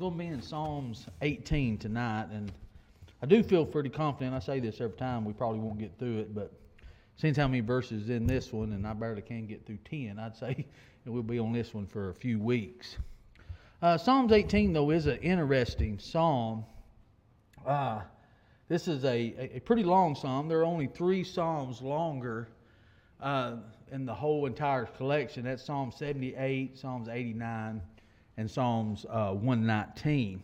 going to be in Psalms 18 tonight, and I do feel pretty confident. I say this every time. We probably won't get through it, but since how many verses in this one, and I barely can get through 10, I'd say we'll be on this one for a few weeks. Uh, Psalms 18, though, is an interesting psalm. Uh, this is a, a pretty long psalm. There are only three psalms longer uh, in the whole entire collection. That's Psalm 78, Psalms 89, and Psalms uh, 119.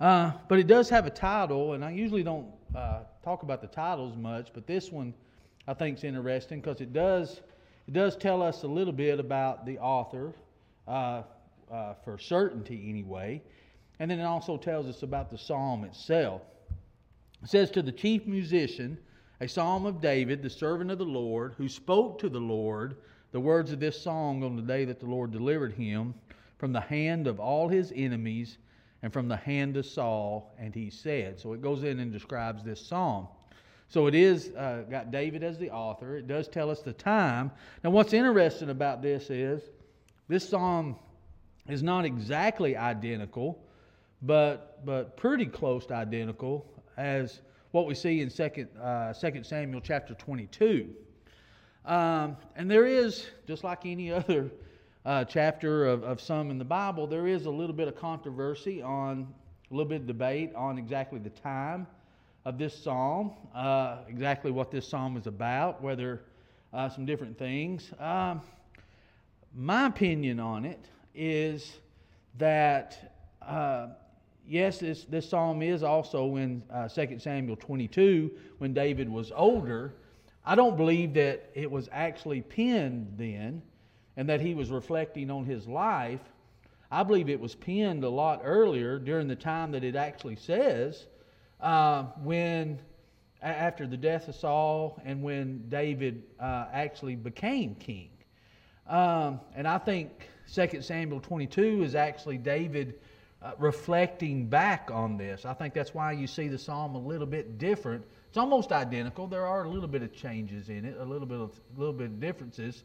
Uh, but it does have a title, and I usually don't uh, talk about the titles much, but this one I think is interesting because it does it does tell us a little bit about the author, uh, uh, for certainty anyway, and then it also tells us about the psalm itself. It says to the chief musician, a psalm of David, the servant of the Lord, who spoke to the Lord the words of this song on the day that the Lord delivered him from the hand of all his enemies and from the hand of Saul, and he said. So it goes in and describes this psalm. So it is uh, got David as the author. It does tell us the time. Now, what's interesting about this is this psalm is not exactly identical, but but pretty close to identical as what we see in Second uh, Second Samuel chapter twenty two. Um, and there is just like any other uh, chapter of, of some in the Bible, there is a little bit of controversy on, a little bit of debate on exactly the time of this psalm, uh, exactly what this psalm is about, whether uh, some different things. Um, my opinion on it is that, uh, yes, this, this psalm is also in uh, 2 Samuel 22 when David was older. I don't believe that it was actually penned then and that he was reflecting on his life. I believe it was penned a lot earlier during the time that it actually says uh, when after the death of Saul and when David uh, actually became king. Um, and I think 2 Samuel 22 is actually David uh, reflecting back on this. I think that's why you see the psalm a little bit different. It's almost identical. There are a little bit of changes in it, a little bit of, a little bit of differences.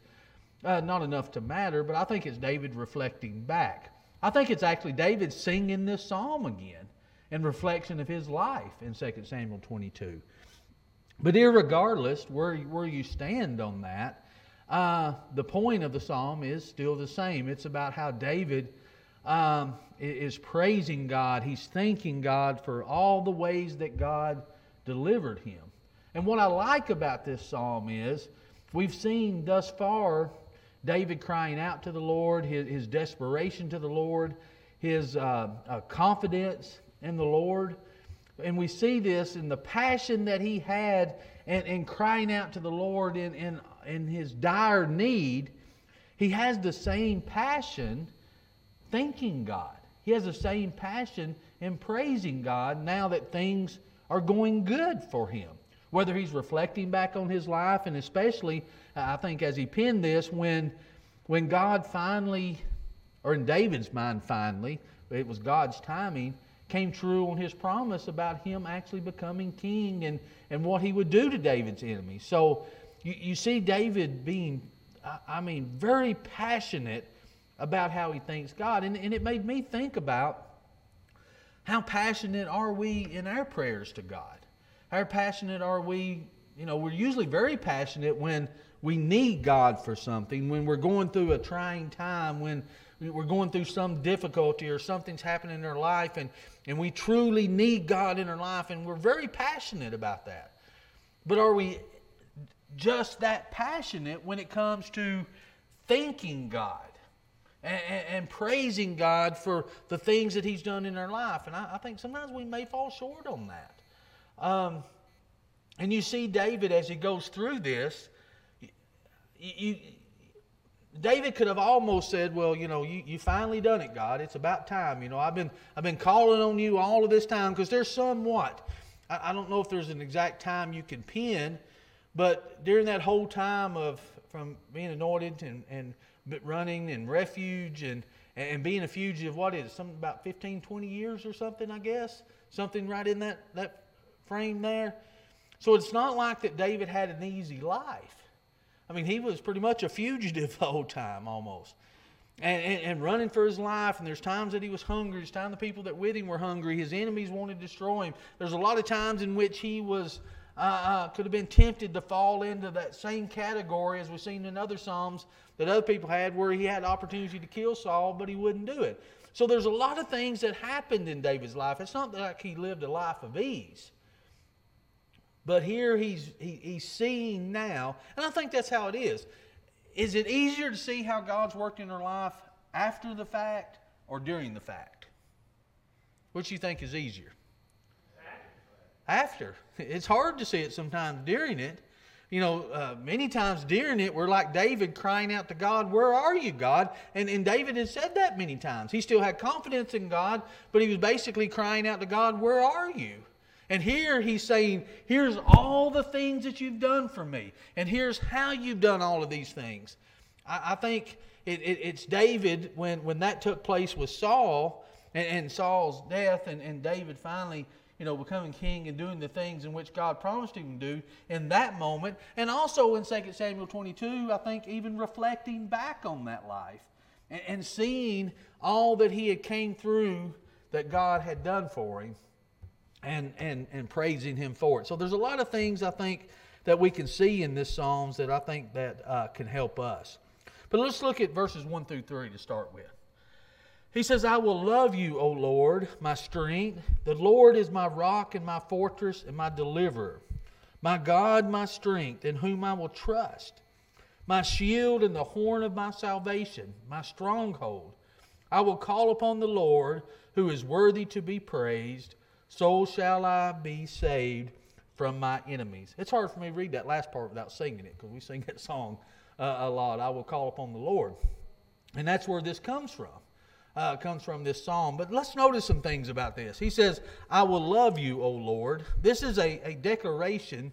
Uh, not enough to matter, but I think it's David reflecting back. I think it's actually David singing this psalm again in reflection of his life in 2 Samuel 22. But irregardless where, where you stand on that, uh, the point of the psalm is still the same. It's about how David um, is praising God. He's thanking God for all the ways that God delivered him. And what I like about this psalm is we've seen thus far David crying out to the Lord, his, his desperation to the Lord, his uh, uh, confidence in the Lord. And we see this in the passion that he had and, and crying out to the Lord in, in, in his dire need. He has the same passion thanking God. He has the same passion in praising God now that things are going good for him. Whether he's reflecting back on his life, and especially uh, I think as he penned this, when, when God finally, or in David's mind finally, it was God's timing, came true on his promise about him actually becoming king and, and what he would do to David's enemies. So you, you see David being, I mean, very passionate about how he thanks God. And, and it made me think about how passionate are we in our prayers to God? How passionate are we? You know, we're usually very passionate when we need God for something, when we're going through a trying time, when we're going through some difficulty or something's happening in our life, and, and we truly need God in our life, and we're very passionate about that. But are we just that passionate when it comes to thanking God and, and, and praising God for the things that He's done in our life? And I, I think sometimes we may fall short on that. Um, and you see David as he goes through this you, David could have almost said, Well, you know, you, you finally done it, God. It's about time. You know, I've been, I've been calling on you all of this time because there's somewhat. I, I don't know if there's an exact time you can pin, but during that whole time of from being anointed and, and running and refuge and, and being a fugitive, what is it, something about 15, 20 years or something, I guess? Something right in that, that frame there. So it's not like that David had an easy life. I mean, he was pretty much a fugitive the whole time almost. and, and, and, running for his life. And there's times that he was hungry. There's times the people that with him were hungry. His enemies wanted to destroy him. There's a lot of times in which he was uh, uh, could have been tempted to fall into that same category as we've seen in other psalms that other people had, where he had opportunity to kill Saul, but he wouldn't do it. So there's a lot of things that happened in David's life. It's not like he lived a life of ease. But here he's, he, he's seeing now, and I think that's how it is. Is it easier to see how God's worked in our life after the fact or during the fact? Which you think is easier? After. It's hard to see it sometimes during it. You know, uh, many times during it, we're like David crying out to God, Where are you, God? And, and David has said that many times. He still had confidence in God, but he was basically crying out to God, Where are you? And here he's saying, Here's all the things that you've done for me, and here's how you've done all of these things. I, I think it, it, it's David, when, when that took place with Saul and, and Saul's death, and, and David finally you know, becoming king and doing the things in which God promised him to do in that moment. And also in 2 Samuel 22, I think even reflecting back on that life and, and seeing all that he had came through that God had done for him and, and, and praising him for it. So there's a lot of things I think that we can see in this Psalms that I think that uh, can help us. But let's look at verses 1 through 3 to start with. He says, I will love you, O Lord, my strength. The Lord is my rock and my fortress and my deliverer, my God, my strength, in whom I will trust, my shield and the horn of my salvation, my stronghold. I will call upon the Lord, who is worthy to be praised so shall I be saved from my enemies. It's hard for me to read that last part without singing it because we sing that song uh, a lot. I will call upon the Lord. And that's where this comes from. Uh, comes from this psalm. But let's notice some things about this. He says, I will love you, O Lord. This is a, a declaration.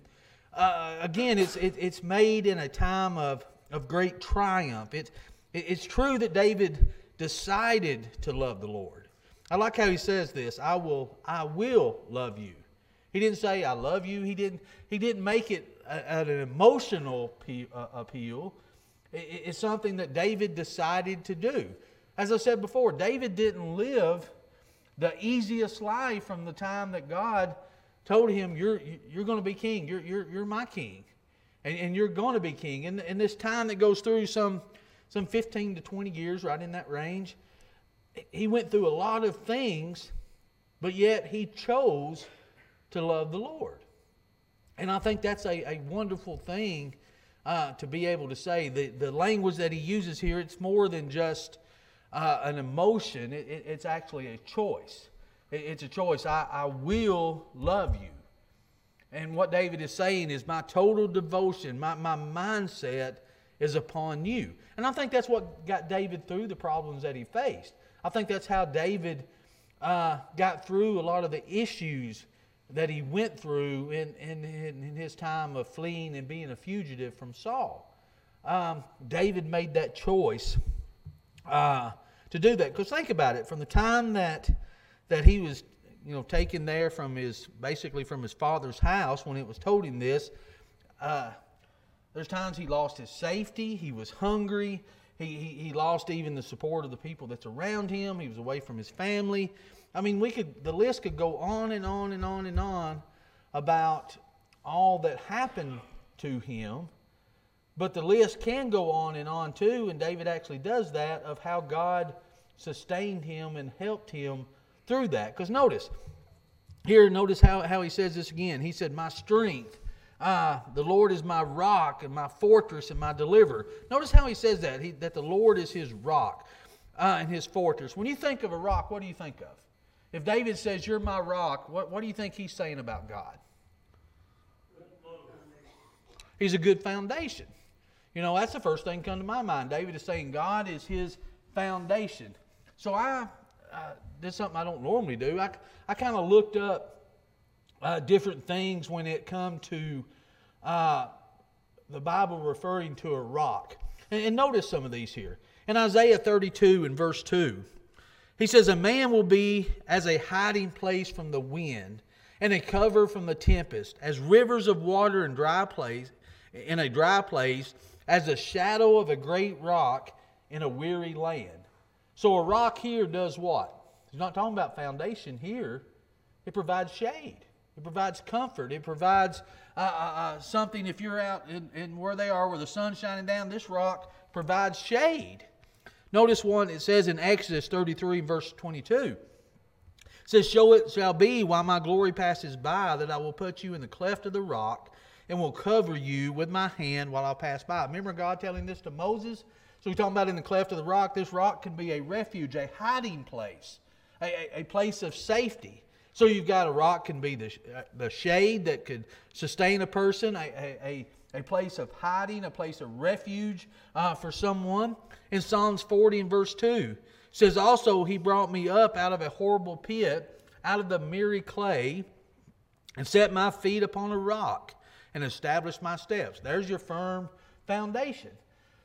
Uh, again, it's, it, it's made in a time of, of great triumph. It's, it's true that David decided to love the Lord. I like how he says this. I will, I will love you. He didn't say I love you. He didn't. He didn't make it an emotional uh, appeal. It's something that David decided to do. As I said before, David didn't live the easiest life from the time that God told him, "You're you're going to be king. You're you're you're my king, and, and you're going to be king." And in this time that goes through some some 15 to 20 years, right in that range, he went through a lot of things, but yet he chose to love the Lord. And I think that's a, a wonderful thing uh, to be able to say. The, the language that he uses here, it's more than just uh, an emotion, it, it, it's actually a choice. It, it's a choice. I, I will love you. And what David is saying is, my total devotion, my, my mindset is upon you. And I think that's what got David through the problems that he faced. I think that's how David uh, got through a lot of the issues that he went through in, in, in his time of fleeing and being a fugitive from Saul. Um, David made that choice uh, to do that. Because think about it, from the time that that he was, you know, taken there from his basically from his father's house when it was told him this, uh, there's times he lost his safety. He was hungry. He, he, he lost even the support of the people that's around him. He was away from his family. I mean, we could the list could go on and on and on and on about all that happened to him. But the list can go on and on too, and David actually does that of how God sustained him and helped him through that. Because notice, here, notice how, how he says this again. He said, My strength Ah, the Lord is my rock and my fortress and my deliverer. Notice how he says that, he, that the Lord is his rock uh, and his fortress. When you think of a rock, what do you think of? If David says, You're my rock, what, what do you think he's saying about God? He's a good foundation. You know, that's the first thing come to my mind. David is saying God is his foundation. So I uh, did something I don't normally do. I, I kind of looked up uh, different things when it come to uh, the Bible referring to a rock. And, and notice some of these here. In Isaiah 32 and verse 2, he says, A man will be as a hiding place from the wind and a cover from the tempest, as rivers of water in dry place, in a dry place, as the shadow of a great rock in a weary land. So a rock here does what? He's not talking about foundation here. It provides shade. It provides comfort. It provides uh, uh, uh, something if you're out in, in, where they are, where the sun's shining down, this rock provides shade. Notice one, it says in Exodus 33, verse 22. It says, So it shall be while my glory passes by that I will put you in the cleft of the rock and will cover you with my hand while I pass by. Remember God telling this to Moses? So we're talking about in the cleft of the rock. This rock can be a refuge, a hiding place, a, a, a place of safety. So you've got a rock can be the, uh, the shade that could sustain a person, a, a, a place of hiding, a place of refuge uh, for someone. In Psalms 40 and verse 2 says, Also, he brought me up out of a horrible pit, out of the miry clay, and set my feet upon a rock and established my steps. There's your firm foundation.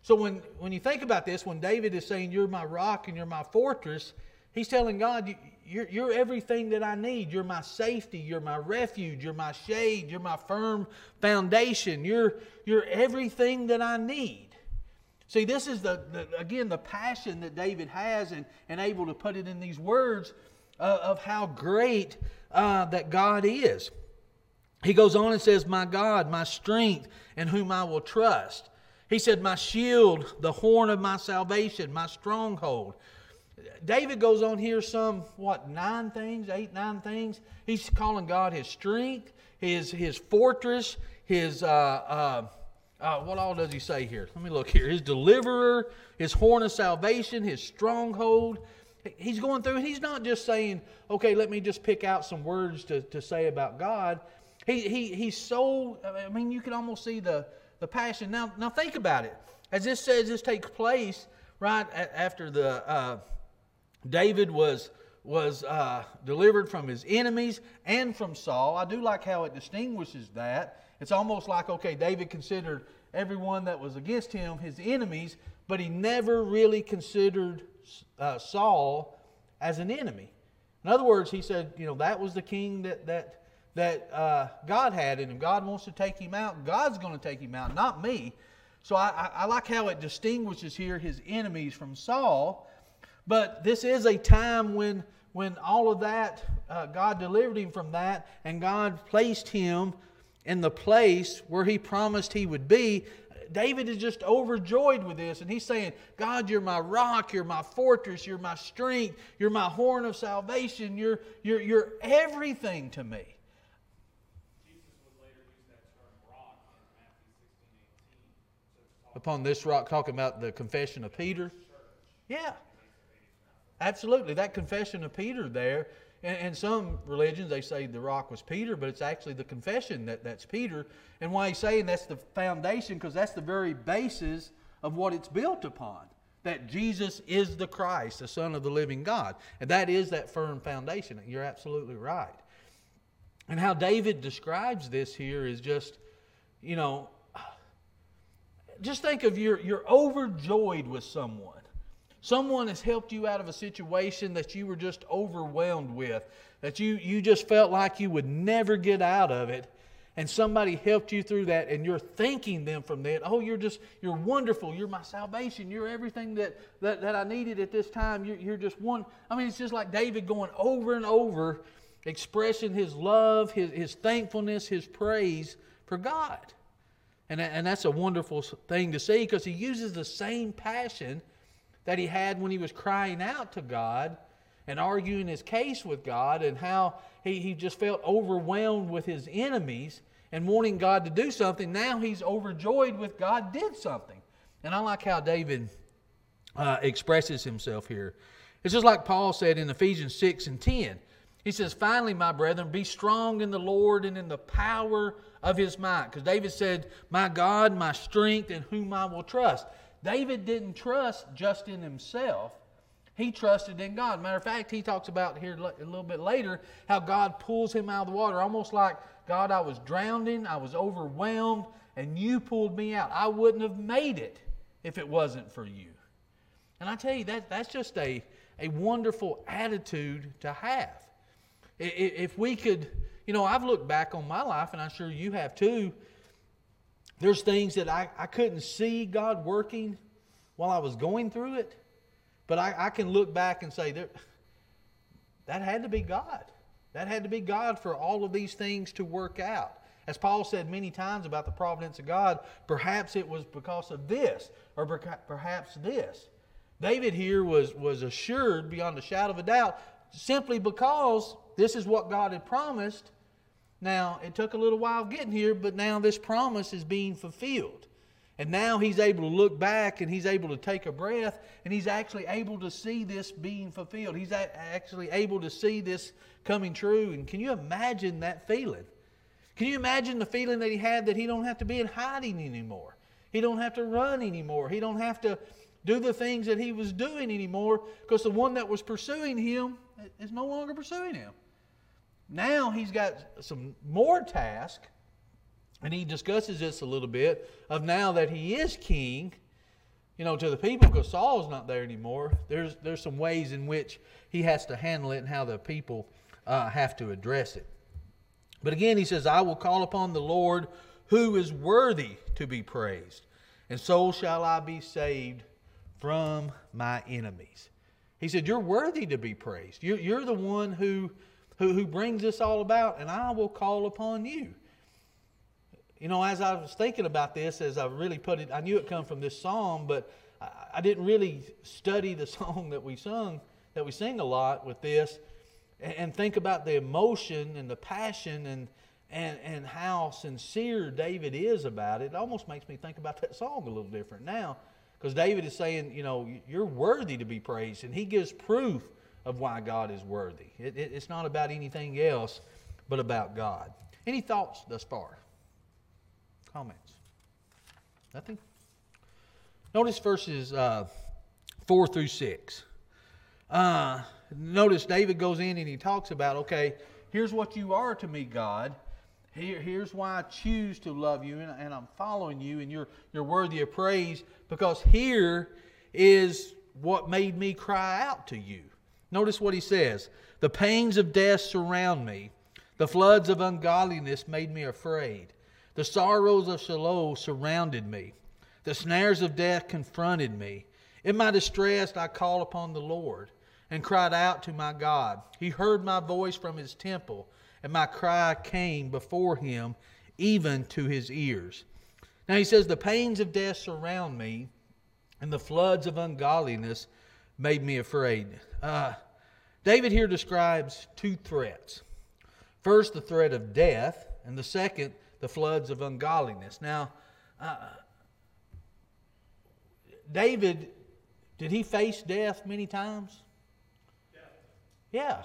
So when, when you think about this, when David is saying, You're my rock and you're my fortress, he's telling God, you're, you're everything that I need. You're my safety. You're my refuge. You're my shade. You're my firm foundation. You're, you're everything that I need. See, this is the, the again the passion that David has and, and able to put it in these words uh, of how great uh, that God is. He goes on and says, My God, my strength, in whom I will trust. He said, My shield, the horn of my salvation, my stronghold. David goes on here some, what, nine things, eight, nine things. He's calling God his strength, his, his fortress, his, uh, uh, uh, what all does he say here? Let me look here. His deliverer, his horn of salvation, his stronghold. He's going through, and he's not just saying, okay, let me just pick out some words to, to say about God. He, he, he's so, I mean, you can almost see the, the passion. Now, now think about it. As this says, this takes place right after the uh, David was was uh, delivered from his enemies and from Saul. I do like how it distinguishes that. It's almost like, okay, David considered everyone that was against him his enemies, but he never really considered uh, Saul as an enemy. In other words, he said, you know, that was the king that, that, that uh, God had, and if God wants to take him out, God's going to take him out, not me. So I, I, I like how it distinguishes here his enemies from Saul. But this is a time when, when all of that, uh, God delivered him from that, and God placed him in the place where he promised he would be. David is just overjoyed with this, and he's saying, God, you're my rock, you're my fortress, you're my strength, you're my horn of salvation, you're, you're, you're everything to me. Jesus would later use that term "rock" upon this rock, talking about the confession of Peter. Yeah. Absolutely. That confession of Peter there, and, and, some religions, they say the rock was Peter, but it's actually the confession that that's Peter. And why he's saying that's the foundation, because that's the very basis of what it's built upon. That Jesus is the Christ, the Son of the living God. And that is that firm foundation. You're absolutely right. And how David describes this here is just, you know, just think of you're, you're overjoyed with someone Someone has helped you out of a situation that you were just overwhelmed with, that you, you just felt like you would never get out of it. And somebody helped you through that, and you're thanking them from that. Oh, you're just, you're wonderful. You're my salvation. You're everything that, that, that I needed at this time. You're, you're just one. I mean, it's just like David going over and over, expressing his love, his, his thankfulness, his praise for God. And, and that's a wonderful thing to see because he uses the same passion that he had when he was crying out to God and arguing his case with God, and how he, he just felt overwhelmed with his enemies and wanting God to do something. Now he's overjoyed with God did something. And I like how David uh, expresses himself here. It's just like Paul said in Ephesians 6 and 10. He says, Finally, my brethren, be strong in the Lord and in the power of his might. Because David said, My God, my strength, in whom I will trust. David didn't trust just in himself. He trusted in God. Matter of fact, he talks about here a little bit later how God pulls him out of the water, almost like, God, I was drowning, I was overwhelmed, and you pulled me out. I wouldn't have made it if it wasn't for you. And I tell you, that, that's just a, a wonderful attitude to have. If we could, you know, I've looked back on my life, and I'm sure you have too, there's things that I, I couldn't see God working while I was going through it. But I, I can look back and say that that had to be God. That had to be God for all of these things to work out. As Paul said many times about the providence of God, perhaps it was because of this, or perhaps this. David here was, was assured beyond a shadow of a doubt simply because this is what God had promised. Now, it took a little while getting here, but now this promise is being fulfilled. And now he's able to look back and he's able to take a breath and he's actually able to see this being fulfilled. He's actually able to see this coming true. And can you imagine that feeling? Can you imagine the feeling that he had that he don't have to be in hiding anymore? He don't have to run anymore. He don't have to do the things that he was doing anymore because the one that was pursuing him is no longer pursuing him. Now he's got some more task and he discusses this a little bit of now that he is king, you know, to the people because Saul's not there anymore. There's there's some ways in which he has to handle it and how the people uh, have to address it. But again, he says, "I will call upon the Lord, who is worthy to be praised, and so shall I be saved from my enemies." He said, "You're worthy to be praised. You're, you're the one who, who who brings this all about, and I will call upon you." You know, as I was thinking about this, as I really put it, I knew it come from this psalm, but I, I didn't really study the song that we sung, that we sing a lot with this, and, and think about the emotion and the passion and, and, and how sincere David is about it. It almost makes me think about that song a little different now, because David is saying, you know, you're worthy to be praised, and he gives proof of why God is worthy. It, it, it's not about anything else, but about God. Any thoughts thus far? Comments? Nothing? Notice verses uh, 4 through 6. Uh, notice David goes in and he talks about, okay, here's what you are to me, God. Here, here's why I choose to love you and, and I'm following you and you're, you're worthy of praise because here is what made me cry out to you. Notice what he says The pains of death surround me, the floods of ungodliness made me afraid. The sorrows of Sheol surrounded me. The snares of death confronted me. In my distress, I called upon the Lord and cried out to my God. He heard my voice from his temple, and my cry came before him, even to his ears. Now he says, The pains of death surround me, and the floods of ungodliness made me afraid. Uh, David here describes two threats. First, the threat of death, and the second, the floods of ungodliness. Now, uh, David, did he face death many times? Yeah. Yeah.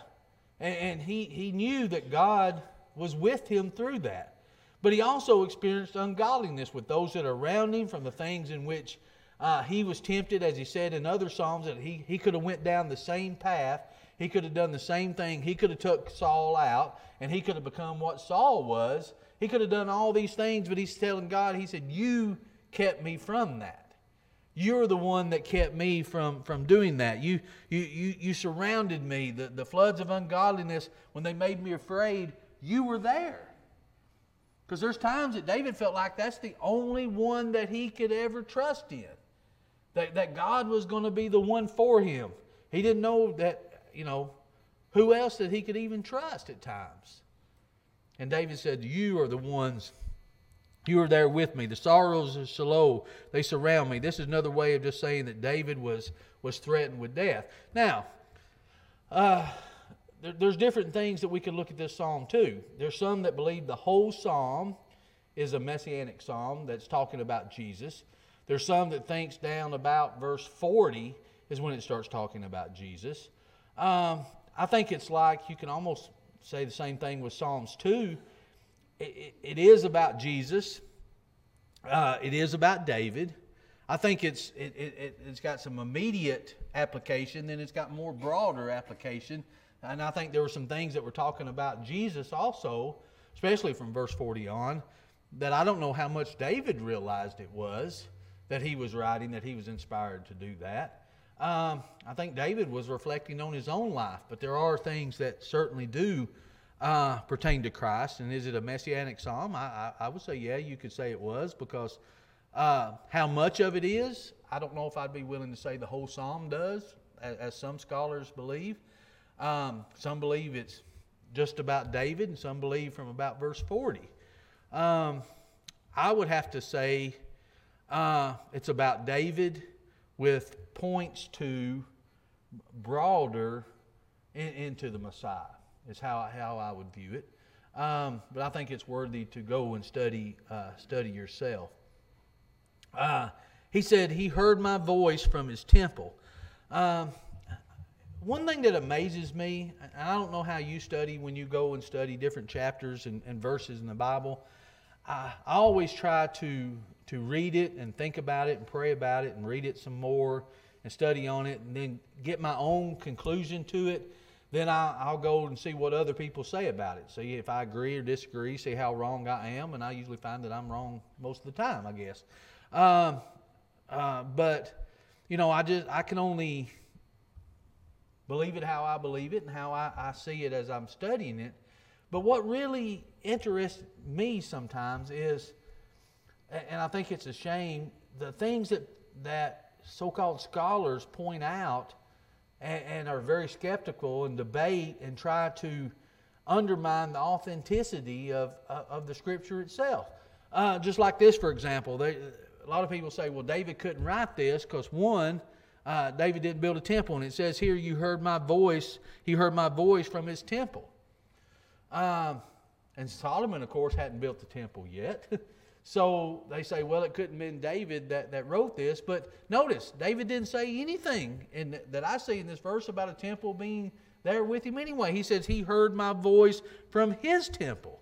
And, and he, he knew that God was with him through that. But he also experienced ungodliness with those that are around him from the things in which uh, he was tempted, as he said in other Psalms, that he, he could have went down the same path. He could have done the same thing. He could have took Saul out, and he could have become what Saul was. He could have done all these things, but he's telling God, he said, You kept me from that. You're the one that kept me from, from doing that. You, you, you, you surrounded me. The, the floods of ungodliness, when they made me afraid, you were there. Because there's times that David felt like that's the only one that he could ever trust in. That, that God was going to be the one for him. He didn't know that, you know, who else that he could even trust at times. And David said, You are the ones, you are there with me. The sorrows of Sheol, they surround me. This is another way of just saying that David was, was threatened with death. Now, uh, there, there's different things that we can look at this psalm too. There's some that believe the whole psalm is a messianic psalm that's talking about Jesus. There's some that thinks down about verse 40 is when it starts talking about Jesus. Um, I think it's like you can almost say the same thing with Psalms 2. it, it is about Jesus, uh, it is about David. I think it's, it, it, it's got some immediate application, then it's got more broader application. And I think there were some things that were talking about Jesus also, especially from verse 40 on, that I don't know how much David realized it was that he was writing, that he was inspired to do that. Um, I think David was reflecting on his own life, but there are things that certainly do uh, pertain to Christ. And is it a messianic psalm? I, I, I, would say, yeah, you could say it was because Uh, how much of it is, I don't know if I'd be willing to say the whole psalm does, as, as some scholars believe. Um, some believe it's just about David, and some believe from about verse 40. Um, I would have to say uh, it's about David with points to broader in, into the Messiah, is how, how I would view it. Um, but I think it's worthy to go and study, uh, study yourself. Uh, he said, He heard my voice from his temple. Um, one thing that amazes me, and I don't know how you study when you go and study different chapters and, and verses in the Bible, I, always try to, to read it and think about it and pray about it and read it some more and study on it and then get my own conclusion to it. Then I, will go and see what other people say about it. See if I agree or disagree, see how wrong I am, and I usually find that I'm wrong most of the time, I guess. Um, uh, but, you know, I just, I can only believe it how I believe it and how I, I see it as I'm studying it. But what really interests me sometimes is, and I think it's a shame, the things that, that so called scholars point out and, and, are very skeptical and debate and try to undermine the authenticity of, of the scripture itself. Uh, just like this, for example, they, a lot of people say, well, David couldn't write this because, one, uh, David didn't build a temple. And it says here, you heard my voice. He heard my voice from his temple. Um, and Solomon, of course, hadn't built the temple yet. so they say, well, it couldn't have been David that, that wrote this. But notice, David didn't say anything in, that I see in this verse about a temple being there with him anyway. He says, he heard my voice from his temple.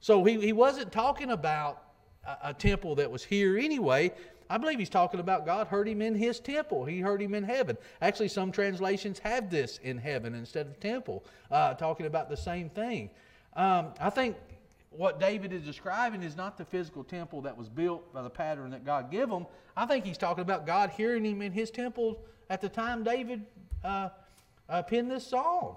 So he, he wasn't talking about a, a temple that was here anyway. I believe he's talking about God heard him in his temple. He heard him in heaven. Actually, some translations have this in heaven instead of temple, uh, talking about the same thing. Um, I think what David is describing is not the physical temple that was built by the pattern that God gave him. I think he's talking about God hearing him in his temple at the time David uh, uh, penned this psalm,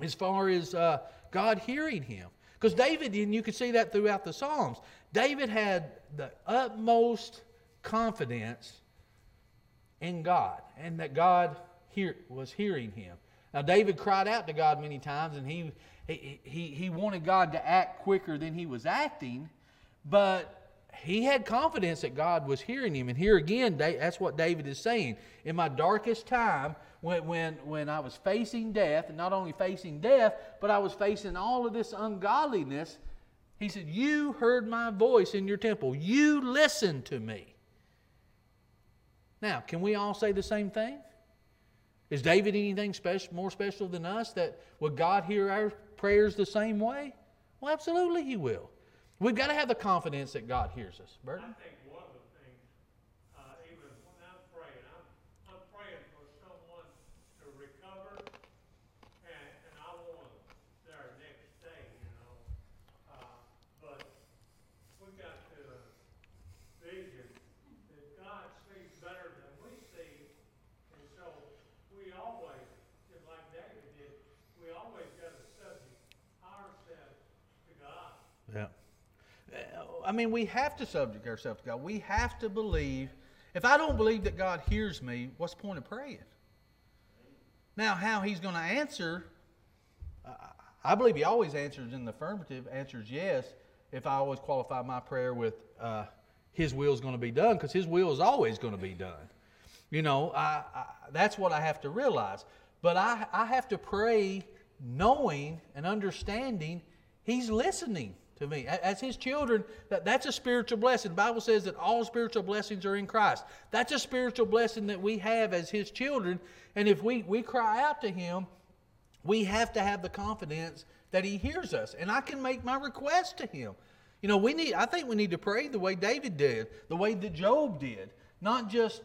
as far as uh, God hearing him. Because David, and you can see that throughout the Psalms, David had the utmost confidence in God and that God hear, was hearing him. Now, David cried out to God many times and he, he, he, wanted God to act quicker than he was acting, but he had confidence that God was hearing him. And here again, that's what David is saying. In my darkest time, when, when, when I was facing death, and not only facing death, but I was facing all of this ungodliness, he said, You heard my voice in your temple. You listened to me. Now, can we all say the same thing? Is David anything special, more special than us? That would God hear our prayers the same way? Well, absolutely, He will. We've got to have the confidence that God hears us. Burton? I think one of the things, uh, even when I'm praying, I'm, I'm praying for someone to recover, and, and I want their next day, you know. Uh, but we got to vision that God sees better than we see, and so we always, just like David did, we always got to subject ourselves to God. Yeah. I mean, we have to subject ourselves to God. We have to believe. If I don't believe that God hears me, what's the point of praying? Now, how He's going to answer, I believe He always answers in the affirmative, answers yes, if I always qualify my prayer with uh, His will is going to be done, because His will is always going to be done. You know, I, I, that's what I have to realize. But I, I have to pray knowing and understanding He's listening to me. As his children, that, that's a spiritual blessing. The Bible says that all spiritual blessings are in Christ. That's a spiritual blessing that we have as his children. And if we, we cry out to him, we have to have the confidence that he hears us. And I can make my request to him. You know, we need I think we need to pray the way David did, the way that Job did. Not just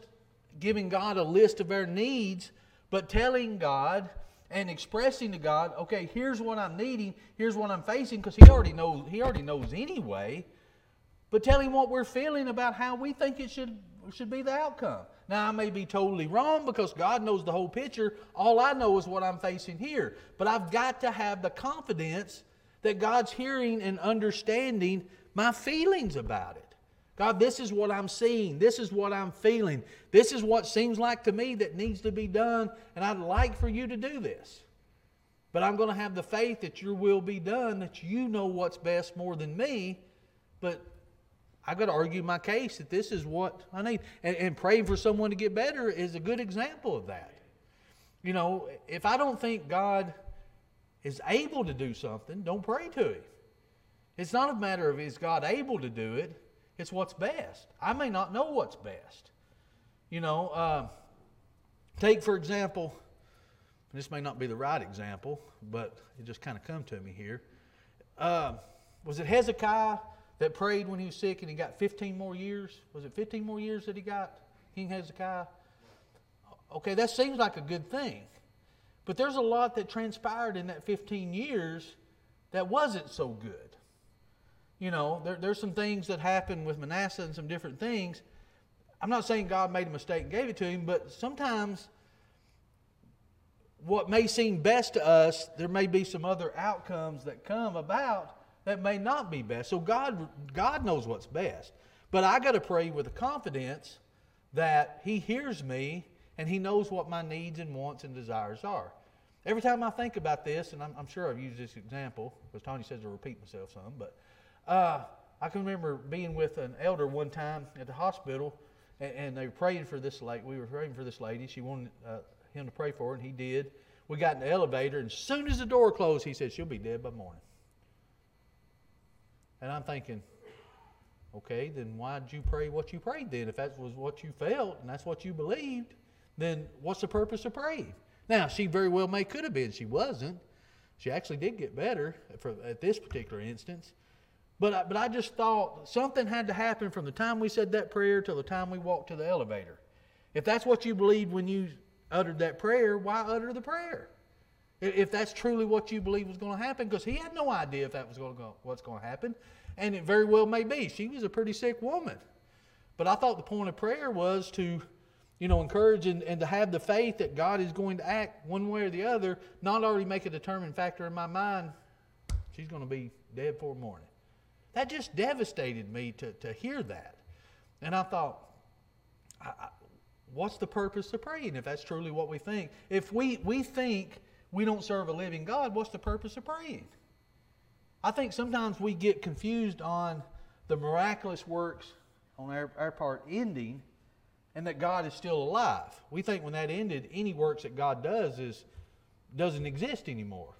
giving God a list of our needs, but telling God and expressing to God, okay, here's what I'm needing, here's what I'm facing, because He already knows. He already knows anyway. But tell Him what we're feeling about how we think it should should be the outcome. Now I may be totally wrong because God knows the whole picture. All I know is what I'm facing here. But I've got to have the confidence that God's hearing and understanding my feelings about it. God, this is what I'm seeing. This is what I'm feeling. This is what seems like to me that needs to be done, and I'd like for you to do this. But I'm going to have the faith that your will be done, that you know what's best more than me. But I've got to argue my case that this is what I need. And, and praying for someone to get better is a good example of that. You know, if I don't think God is able to do something, don't pray to Him. It's not a matter of is God able to do it, it's what's best. I may not know what's best. You know, uh, take for example, this may not be the right example, but it just kind of come to me here. Uh, was it Hezekiah that prayed when he was sick and he got 15 more years? Was it 15 more years that he got, King Hezekiah? Okay, that seems like a good thing. But there's a lot that transpired in that 15 years that wasn't so good. You know, there, there's some things that happened with Manasseh and some different things. I'm not saying God made a mistake and gave it to him, but sometimes what may seem best to us, there may be some other outcomes that come about that may not be best. So God, God knows what's best. But I got to pray with a confidence that He hears me and He knows what my needs and wants and desires are. Every time I think about this, and I'm, I'm sure I've used this example because Tony says I repeat myself some, but uh, I can remember being with an elder one time at the hospital, and, and they were praying for this lady. We were praying for this lady. She wanted uh, him to pray for her, and he did. We got in the elevator, and as soon as the door closed, he said, She'll be dead by morning. And I'm thinking, okay, then why did you pray what you prayed then? If that was what you felt and that's what you believed, then what's the purpose of praying? Now, she very well may could have been. She wasn't. She actually did get better for, at this particular instance. But I, but I just thought something had to happen from the time we said that prayer till the time we walked to the elevator. If that's what you believed when you uttered that prayer, why utter the prayer? If that's truly what you believe was going to happen, because he had no idea if that was going to go, what's going to happen, and it very well may be. She was a pretty sick woman, but I thought the point of prayer was to, you know, encourage and, and to have the faith that God is going to act one way or the other, not already make a determined factor in my mind. She's going to be dead for morning. That just devastated me to, to hear that, and I thought, I, what's the purpose of praying if that's truly what we think? If we, we think we don't serve a living God, what's the purpose of praying? I think sometimes we get confused on the miraculous works on our, our part ending and that God is still alive. We think when that ended, any works that God does is doesn't exist anymore.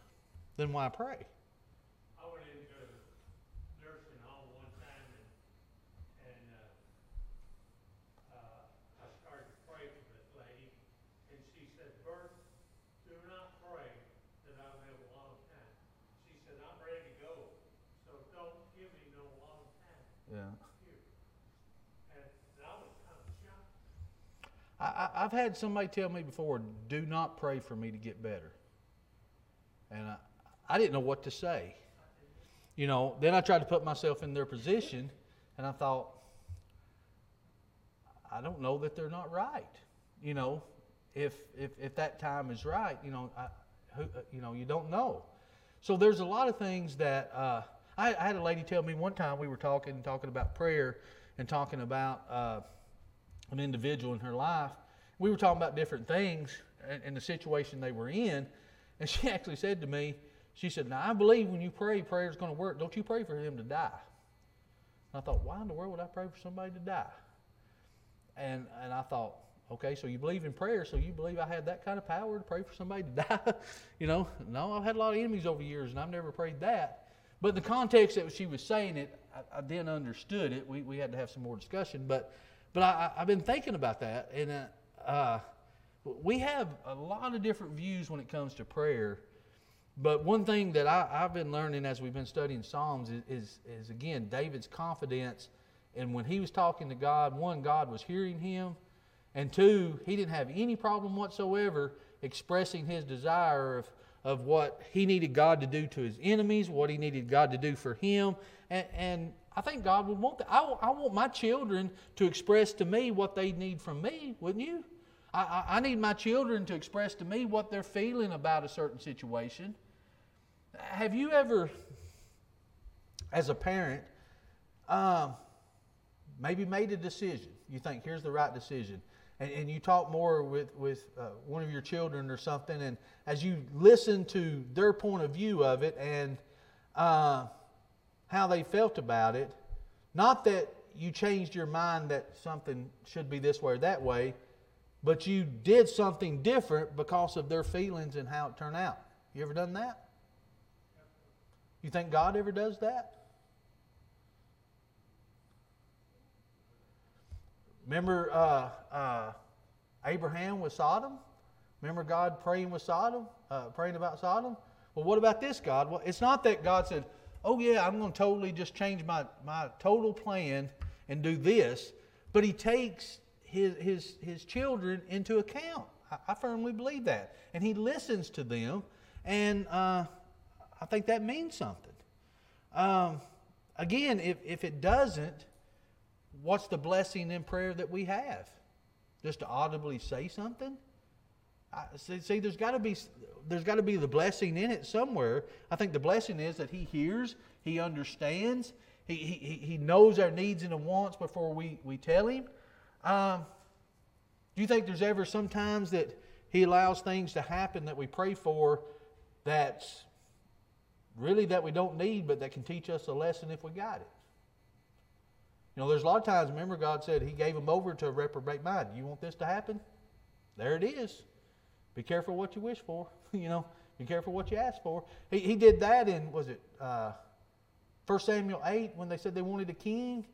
Then why pray? I, have had somebody tell me before, do not pray for me to get better. And I, I didn't know what to say. You know, then I tried to put myself in their position, and I thought, I don't know that they're not right. You know, if if, if that time is right, you know, I, who, you know, you don't know. So there's a lot of things that uh, I, I, had a lady tell me one time we were talking talking about prayer and talking about. Uh, an individual in her life. We were talking about different things and, the situation they were in. And she actually said to me, she said, Now I believe when you pray, prayer is going to work. Don't you pray for him to die. And I thought, why in the world would I pray for somebody to die? And and I thought, okay, so you believe in prayer, so you believe I had that kind of power to pray for somebody to die? you know, no, I've had a lot of enemies over the years, and I've never prayed that. But the context that she was saying it, I, I then understood it. We, we had to have some more discussion. But but I, have been thinking about that, and uh, uh, we have a lot of different views when it comes to prayer. But one thing that I, have been learning as we've been studying Psalms is, is, is, again, David's confidence. And when he was talking to God, one, God was hearing him. And two, he didn't have any problem whatsoever expressing his desire of, of what he needed God to do to his enemies, what he needed God to do for him. And, and I think God would want that. I, I want my children to express to me what they need from me, wouldn't you? I, I, need my children to express to me what they're feeling about a certain situation. Have you ever, as a parent, um, maybe made a decision. You think, here's the right decision. And, and you talk more with, with uh, one of your children or something, and as you listen to their point of view of it and uh, how they felt about it, not that you changed your mind that something should be this way or that way, but you did something different because of their feelings and how it turned out. You ever done that? You think God ever does that? Remember uh, uh, Abraham with Sodom? Remember God praying with Sodom, uh, praying about Sodom? Well, what about this God? Well, it's not that God said, "Oh yeah, I'm going to totally just change my my total plan and do this," but He takes his his his children into account. I, I firmly believe that, and He listens to them, and uh, I think that means something. Um, again, if if it doesn't, what's the blessing in prayer that we have? Just to audibly say something? I, see, see, there's got to be there's got to be the blessing in it somewhere. I think the blessing is that He hears, He understands, He, he, he knows our needs and wants before we, we tell Him. Um, do you think there's ever sometimes that He allows things to happen that we pray for that's really that we don't need, but that can teach us a lesson if we got it? You know, there's a lot of times, remember, God said He gave them over to a reprobate mind. You want this to happen? There it is. Be careful what you wish for. you know, be careful what you ask for. He, he did that in, was it uh, 1 Samuel 8 when they said they wanted a king?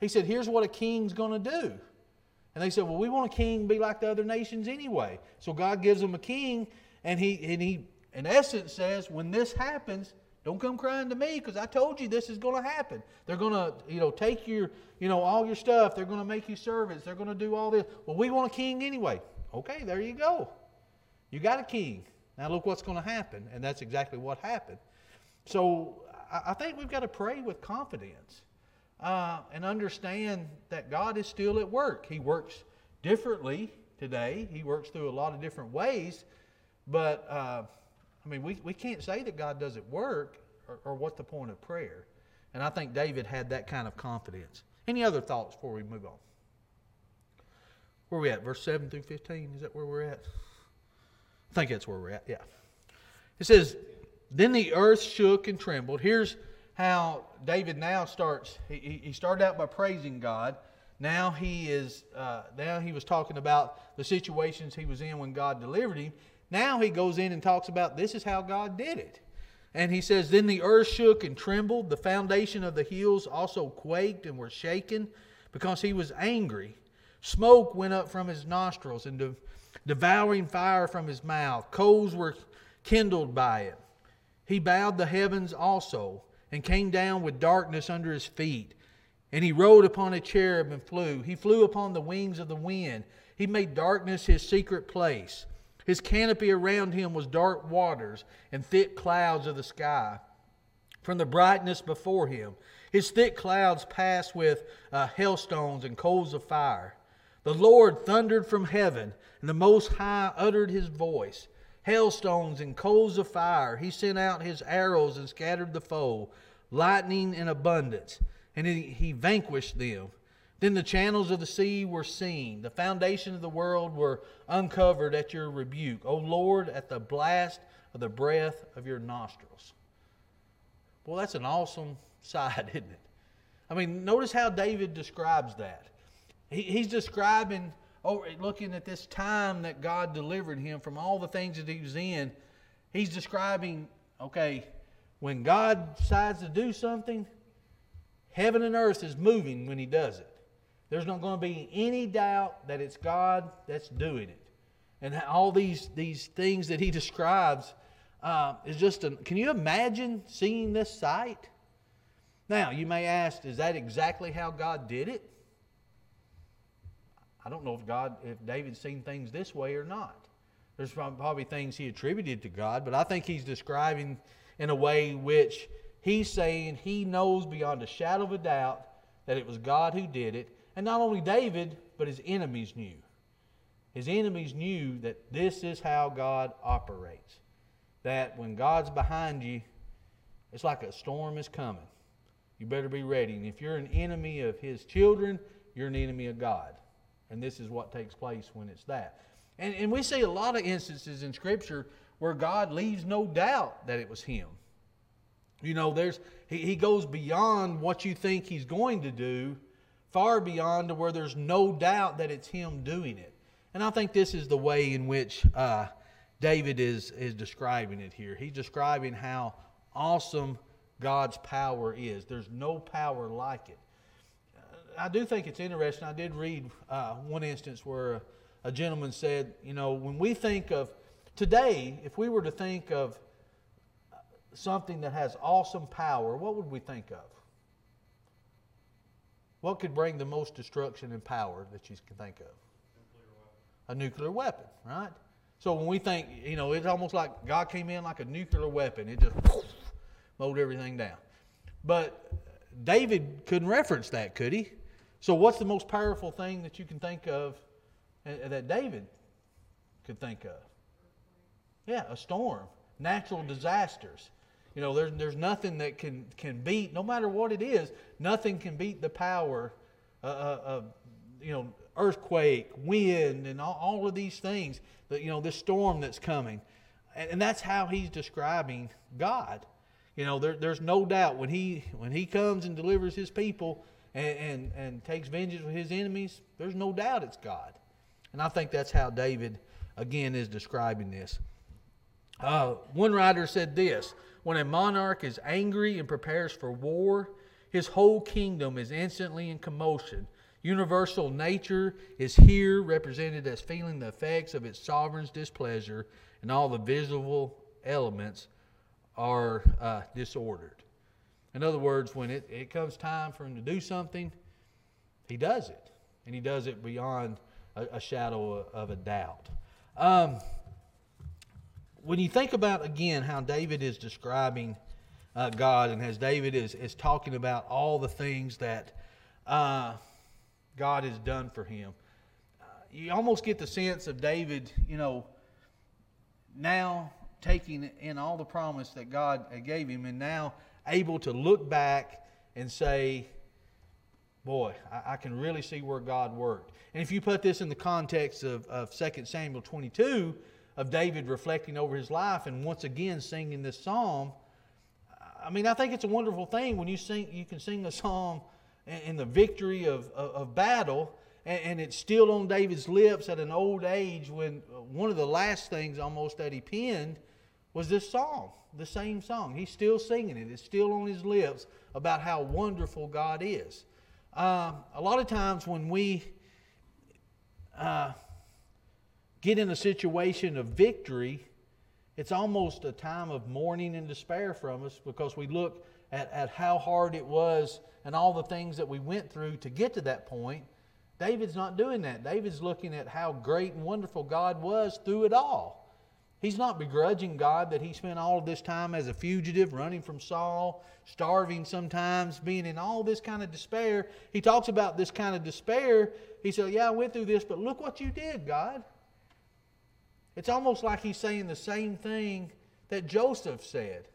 He said, here's what a king's going to do. And they said, well, we want a king be like the other nations anyway. So God gives them a king, and he, and he in essence says, when this happens, don't come crying to me because I told you this is going to happen. They're going to, you know, take your, you know, all your stuff. They're going to make you servants. They're going to do all this. Well, we want a king anyway. Okay, there you go. You got a king. Now look what's going to happen, and that's exactly what happened. So I think we've got to pray with confidence uh, and understand that God is still at work. He works differently today. He works through a lot of different ways, but. Uh, I mean, we, we can't say that God doesn't work or, or what's the point of prayer. And I think David had that kind of confidence. Any other thoughts before we move on? Where are we at? Verse 7 through 15? Is that where we're at? I think that's where we're at, yeah. It says, Then the earth shook and trembled. Here's how David now starts. He, he started out by praising God. Now he is. Uh, now he was talking about the situations he was in when God delivered him. Now he goes in and talks about this is how God did it. And he says, Then the earth shook and trembled. The foundation of the hills also quaked and were shaken because he was angry. Smoke went up from his nostrils and de- devouring fire from his mouth. Coals were kindled by it. He bowed the heavens also and came down with darkness under his feet. And he rode upon a cherub and flew. He flew upon the wings of the wind. He made darkness his secret place. His canopy around him was dark waters and thick clouds of the sky from the brightness before him. His thick clouds passed with uh, hailstones and coals of fire. The Lord thundered from heaven, and the Most High uttered his voice. Hailstones and coals of fire. He sent out his arrows and scattered the foe, lightning in abundance, and he, he vanquished them. Then the channels of the sea were seen. The foundation of the world were uncovered at your rebuke. O Lord, at the blast of the breath of your nostrils. Well, that's an awesome sight, isn't it? I mean, notice how David describes that. He, he's describing, oh, looking at this time that God delivered him from all the things that he was in. He's describing, okay, when God decides to do something, heaven and earth is moving when he does it. There's not going to be any doubt that it's God that's doing it. And all these, these things that he describes uh, is just. Can you imagine seeing this sight? Now, you may ask, is that exactly how God did it? I don't know if God, if David's seen things this way or not. There's probably things he attributed to God, but I think he's describing in a way which he's saying he knows beyond a shadow of a doubt that it was God who did it, and not only David, but his enemies knew. His enemies knew that this is how God operates. That when God's behind you, it's like a storm is coming. you better be ready. And if you're an enemy of his children, you're an enemy of God. And this is what takes place when it's that. And, and we see a lot of instances in Scripture where God leaves no doubt that it was him. You know, there's he, he goes beyond what you think he's going to do, far beyond to where there's no doubt that it's him doing it. And I think this is the way in which uh, David is, is describing it here. He's describing how awesome God's power is. There's no power like it. I do think it's interesting. I did read uh, one instance where a, a gentleman said, you know, when we think of today, if we were to think of something that has awesome power, what would we think of? What could bring the most destruction and power that you can think of? A nuclear weapon, right? So when we think, you know, it's almost like God came in like a nuclear weapon. It just mowed everything down. But David couldn't reference that, could he? So what's the most powerful thing that you can think of uh, that David could think of? Yeah, a storm, natural disasters. You know, there's, there's nothing that can, can beat, no matter what it is, nothing can beat the power uh, uh of, you know, earthquake, wind, and all, all of these things, that, you know, this storm that's coming. And, and that's how he's describing God. You know, there, there's no doubt when he, when he comes and delivers his people and, and, and takes vengeance with his enemies, there's no doubt it's God. And I think that's how David, again, is describing this. Uh, one writer said this When a monarch is angry and prepares for war, his whole kingdom is instantly in commotion. Universal nature is here represented as feeling the effects of its sovereign's displeasure, and all the visible elements are uh, disordered. In other words, when it, it comes time for him to do something, he does it. And he does it beyond a, a shadow of a doubt. Um, when you think about again how David is describing uh, God and as David is, is talking about all the things that uh, God has done for him, uh, you almost get the sense of David, you know, now taking in all the promise that God gave him and now able to look back and say, boy, I, I, can really see where God worked. And if you put this in the context of, of 2 Samuel 22, of David reflecting over his life and once again singing this psalm. I mean, I think it's a wonderful thing when you sing, you can sing a psalm in the victory of, of, of battle, and, and, it's still on David's lips at an old age when one of the last things almost that he penned was this song, the same song. He's still singing it, it's still on his lips about how wonderful God is. Uh, a lot of times when we uh, get in a situation of victory, it's almost a time of mourning and despair from us because we look at, at how hard it was and all the things that we went through to get to that point. David's not doing that. David's looking at how great and wonderful God was through it all. He's not begrudging God that he spent all of this time as a fugitive, running from Saul, starving sometimes, being in all this kind of despair. He talks about this kind of despair. He said, Yeah, I went through this, but look what you did, God. It's almost like he's saying the same thing that Joseph said.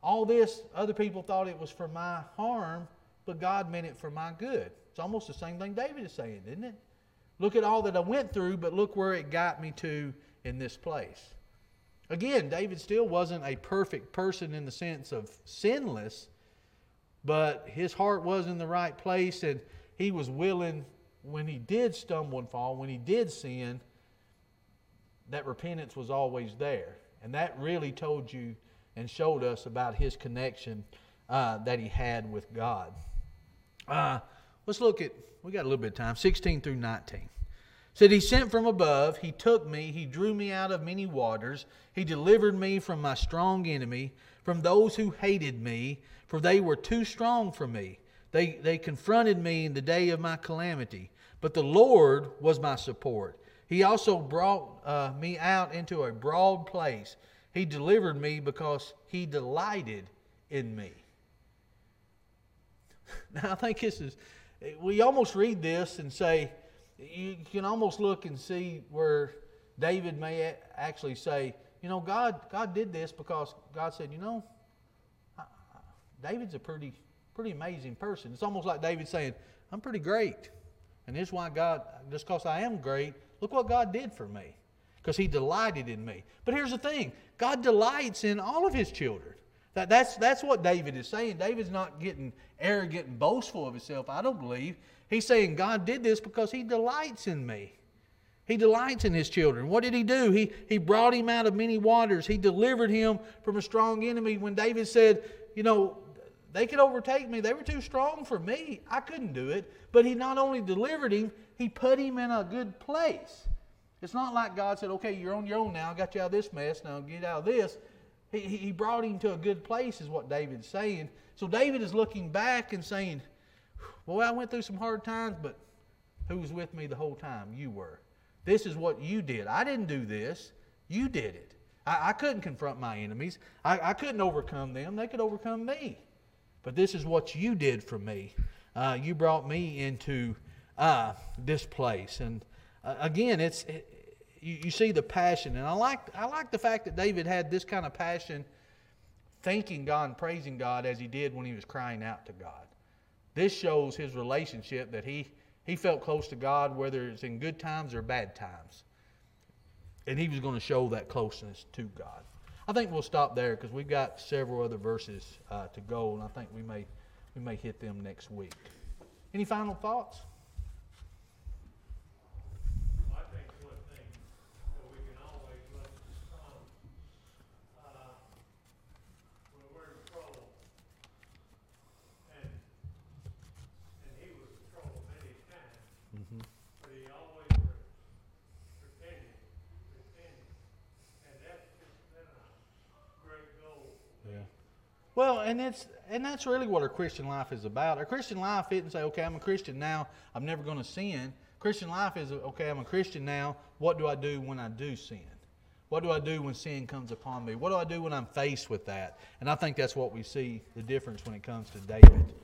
All this, other people thought it was for my harm, but God meant it for my good. It's almost the same thing David is saying, isn't it? Look at all that I went through, but look where it got me to in this place. Again, David still wasn't a perfect person in the sense of sinless, but his heart was in the right place, and he was willing, when he did stumble and fall, when he did sin, that repentance was always there. And that really told you and showed us about his connection uh, that he had with God. Uh, let's look at, we got a little bit of time, 16 through 19. Said, He sent from above, He took me, He drew me out of many waters, He delivered me from my strong enemy, from those who hated me, for they were too strong for me. They, they confronted me in the day of my calamity, but the Lord was my support. He also brought uh, me out into a broad place. He delivered me because he delighted in me. Now, I think this is, we almost read this and say, you can almost look and see where David may actually say, you know, God, God did this because God said, you know, David's a pretty pretty amazing person. It's almost like David saying, I'm pretty great. And this is why God, just because I am great, look what God did for me. Because he delighted in me. But here's the thing God delights in all of his children. That, that's, that's what David is saying. David's not getting arrogant and boastful of himself, I don't believe. He's saying God did this because he delights in me. He delights in his children. What did he do? He, he brought him out of many waters. He delivered him from a strong enemy. When David said, You know, they could overtake me, they were too strong for me. I couldn't do it. But he not only delivered him, he put him in a good place. It's not like God said, Okay, you're on your own now. I got you out of this mess. Now get out of this. He, he brought him to a good place, is what David's saying. So David is looking back and saying, Boy, I went through some hard times, but who was with me the whole time? You were. This is what you did. I didn't do this. You did it. I, I couldn't confront my enemies. I, I, couldn't overcome them. They could overcome me. But this is what you did for me. Uh, you brought me into uh, this place. And uh, again, it's it, you, you see the passion. And I like, I like the fact that David had this kind of passion thanking God and praising God as he did when he was crying out to God. This shows his relationship that he he felt close to God, whether it's in good times or bad times. And he was going to show that closeness to God. I think we'll stop there because we've got several other verses uh, to go, and I think we may we may hit them next week. Any final thoughts? I think one thing that we can always look from, uh, when we're in trouble, and, and he was in trouble many times, but he always was pretending, pretending, and that's just been a great goal. Yeah. Well, and it's and that's really what our Christian life is about. Our Christian life isn't say, okay, I'm a Christian now, I'm never going to sin. Christian life is okay, I'm a Christian now. What do I do when I do sin? What do I do when sin comes upon me? What do I do when I'm faced with that? And I think that's what we see the difference when it comes to David.